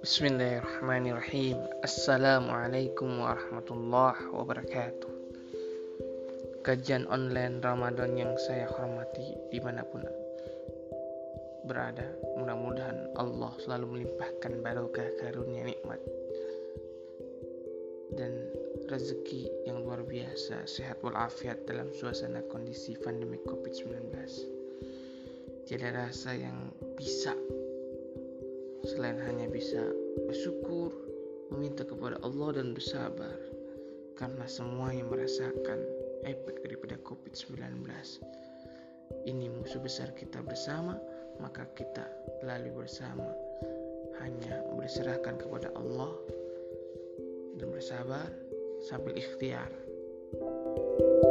Bismillahirrahmanirrahim. Assalamualaikum warahmatullahi wabarakatuh. Kajian online Ramadan yang saya hormati di mana pun berada Mudah-mudahan Allah selalu melimpahkan barokah karunia nikmat Dan rezeki yang luar biasa Sehat walafiat dalam suasana kondisi pandemi COVID-19 Tiada rasa yang bisa selain hanya bisa bersyukur, meminta kepada Allah dan bersabar karena semua yang merasakan efek daripada COVID-19. Ini musuh besar kita bersama, maka kita lalui bersama hanya berserahkan kepada Allah dan bersabar sambil ikhtiar. thank you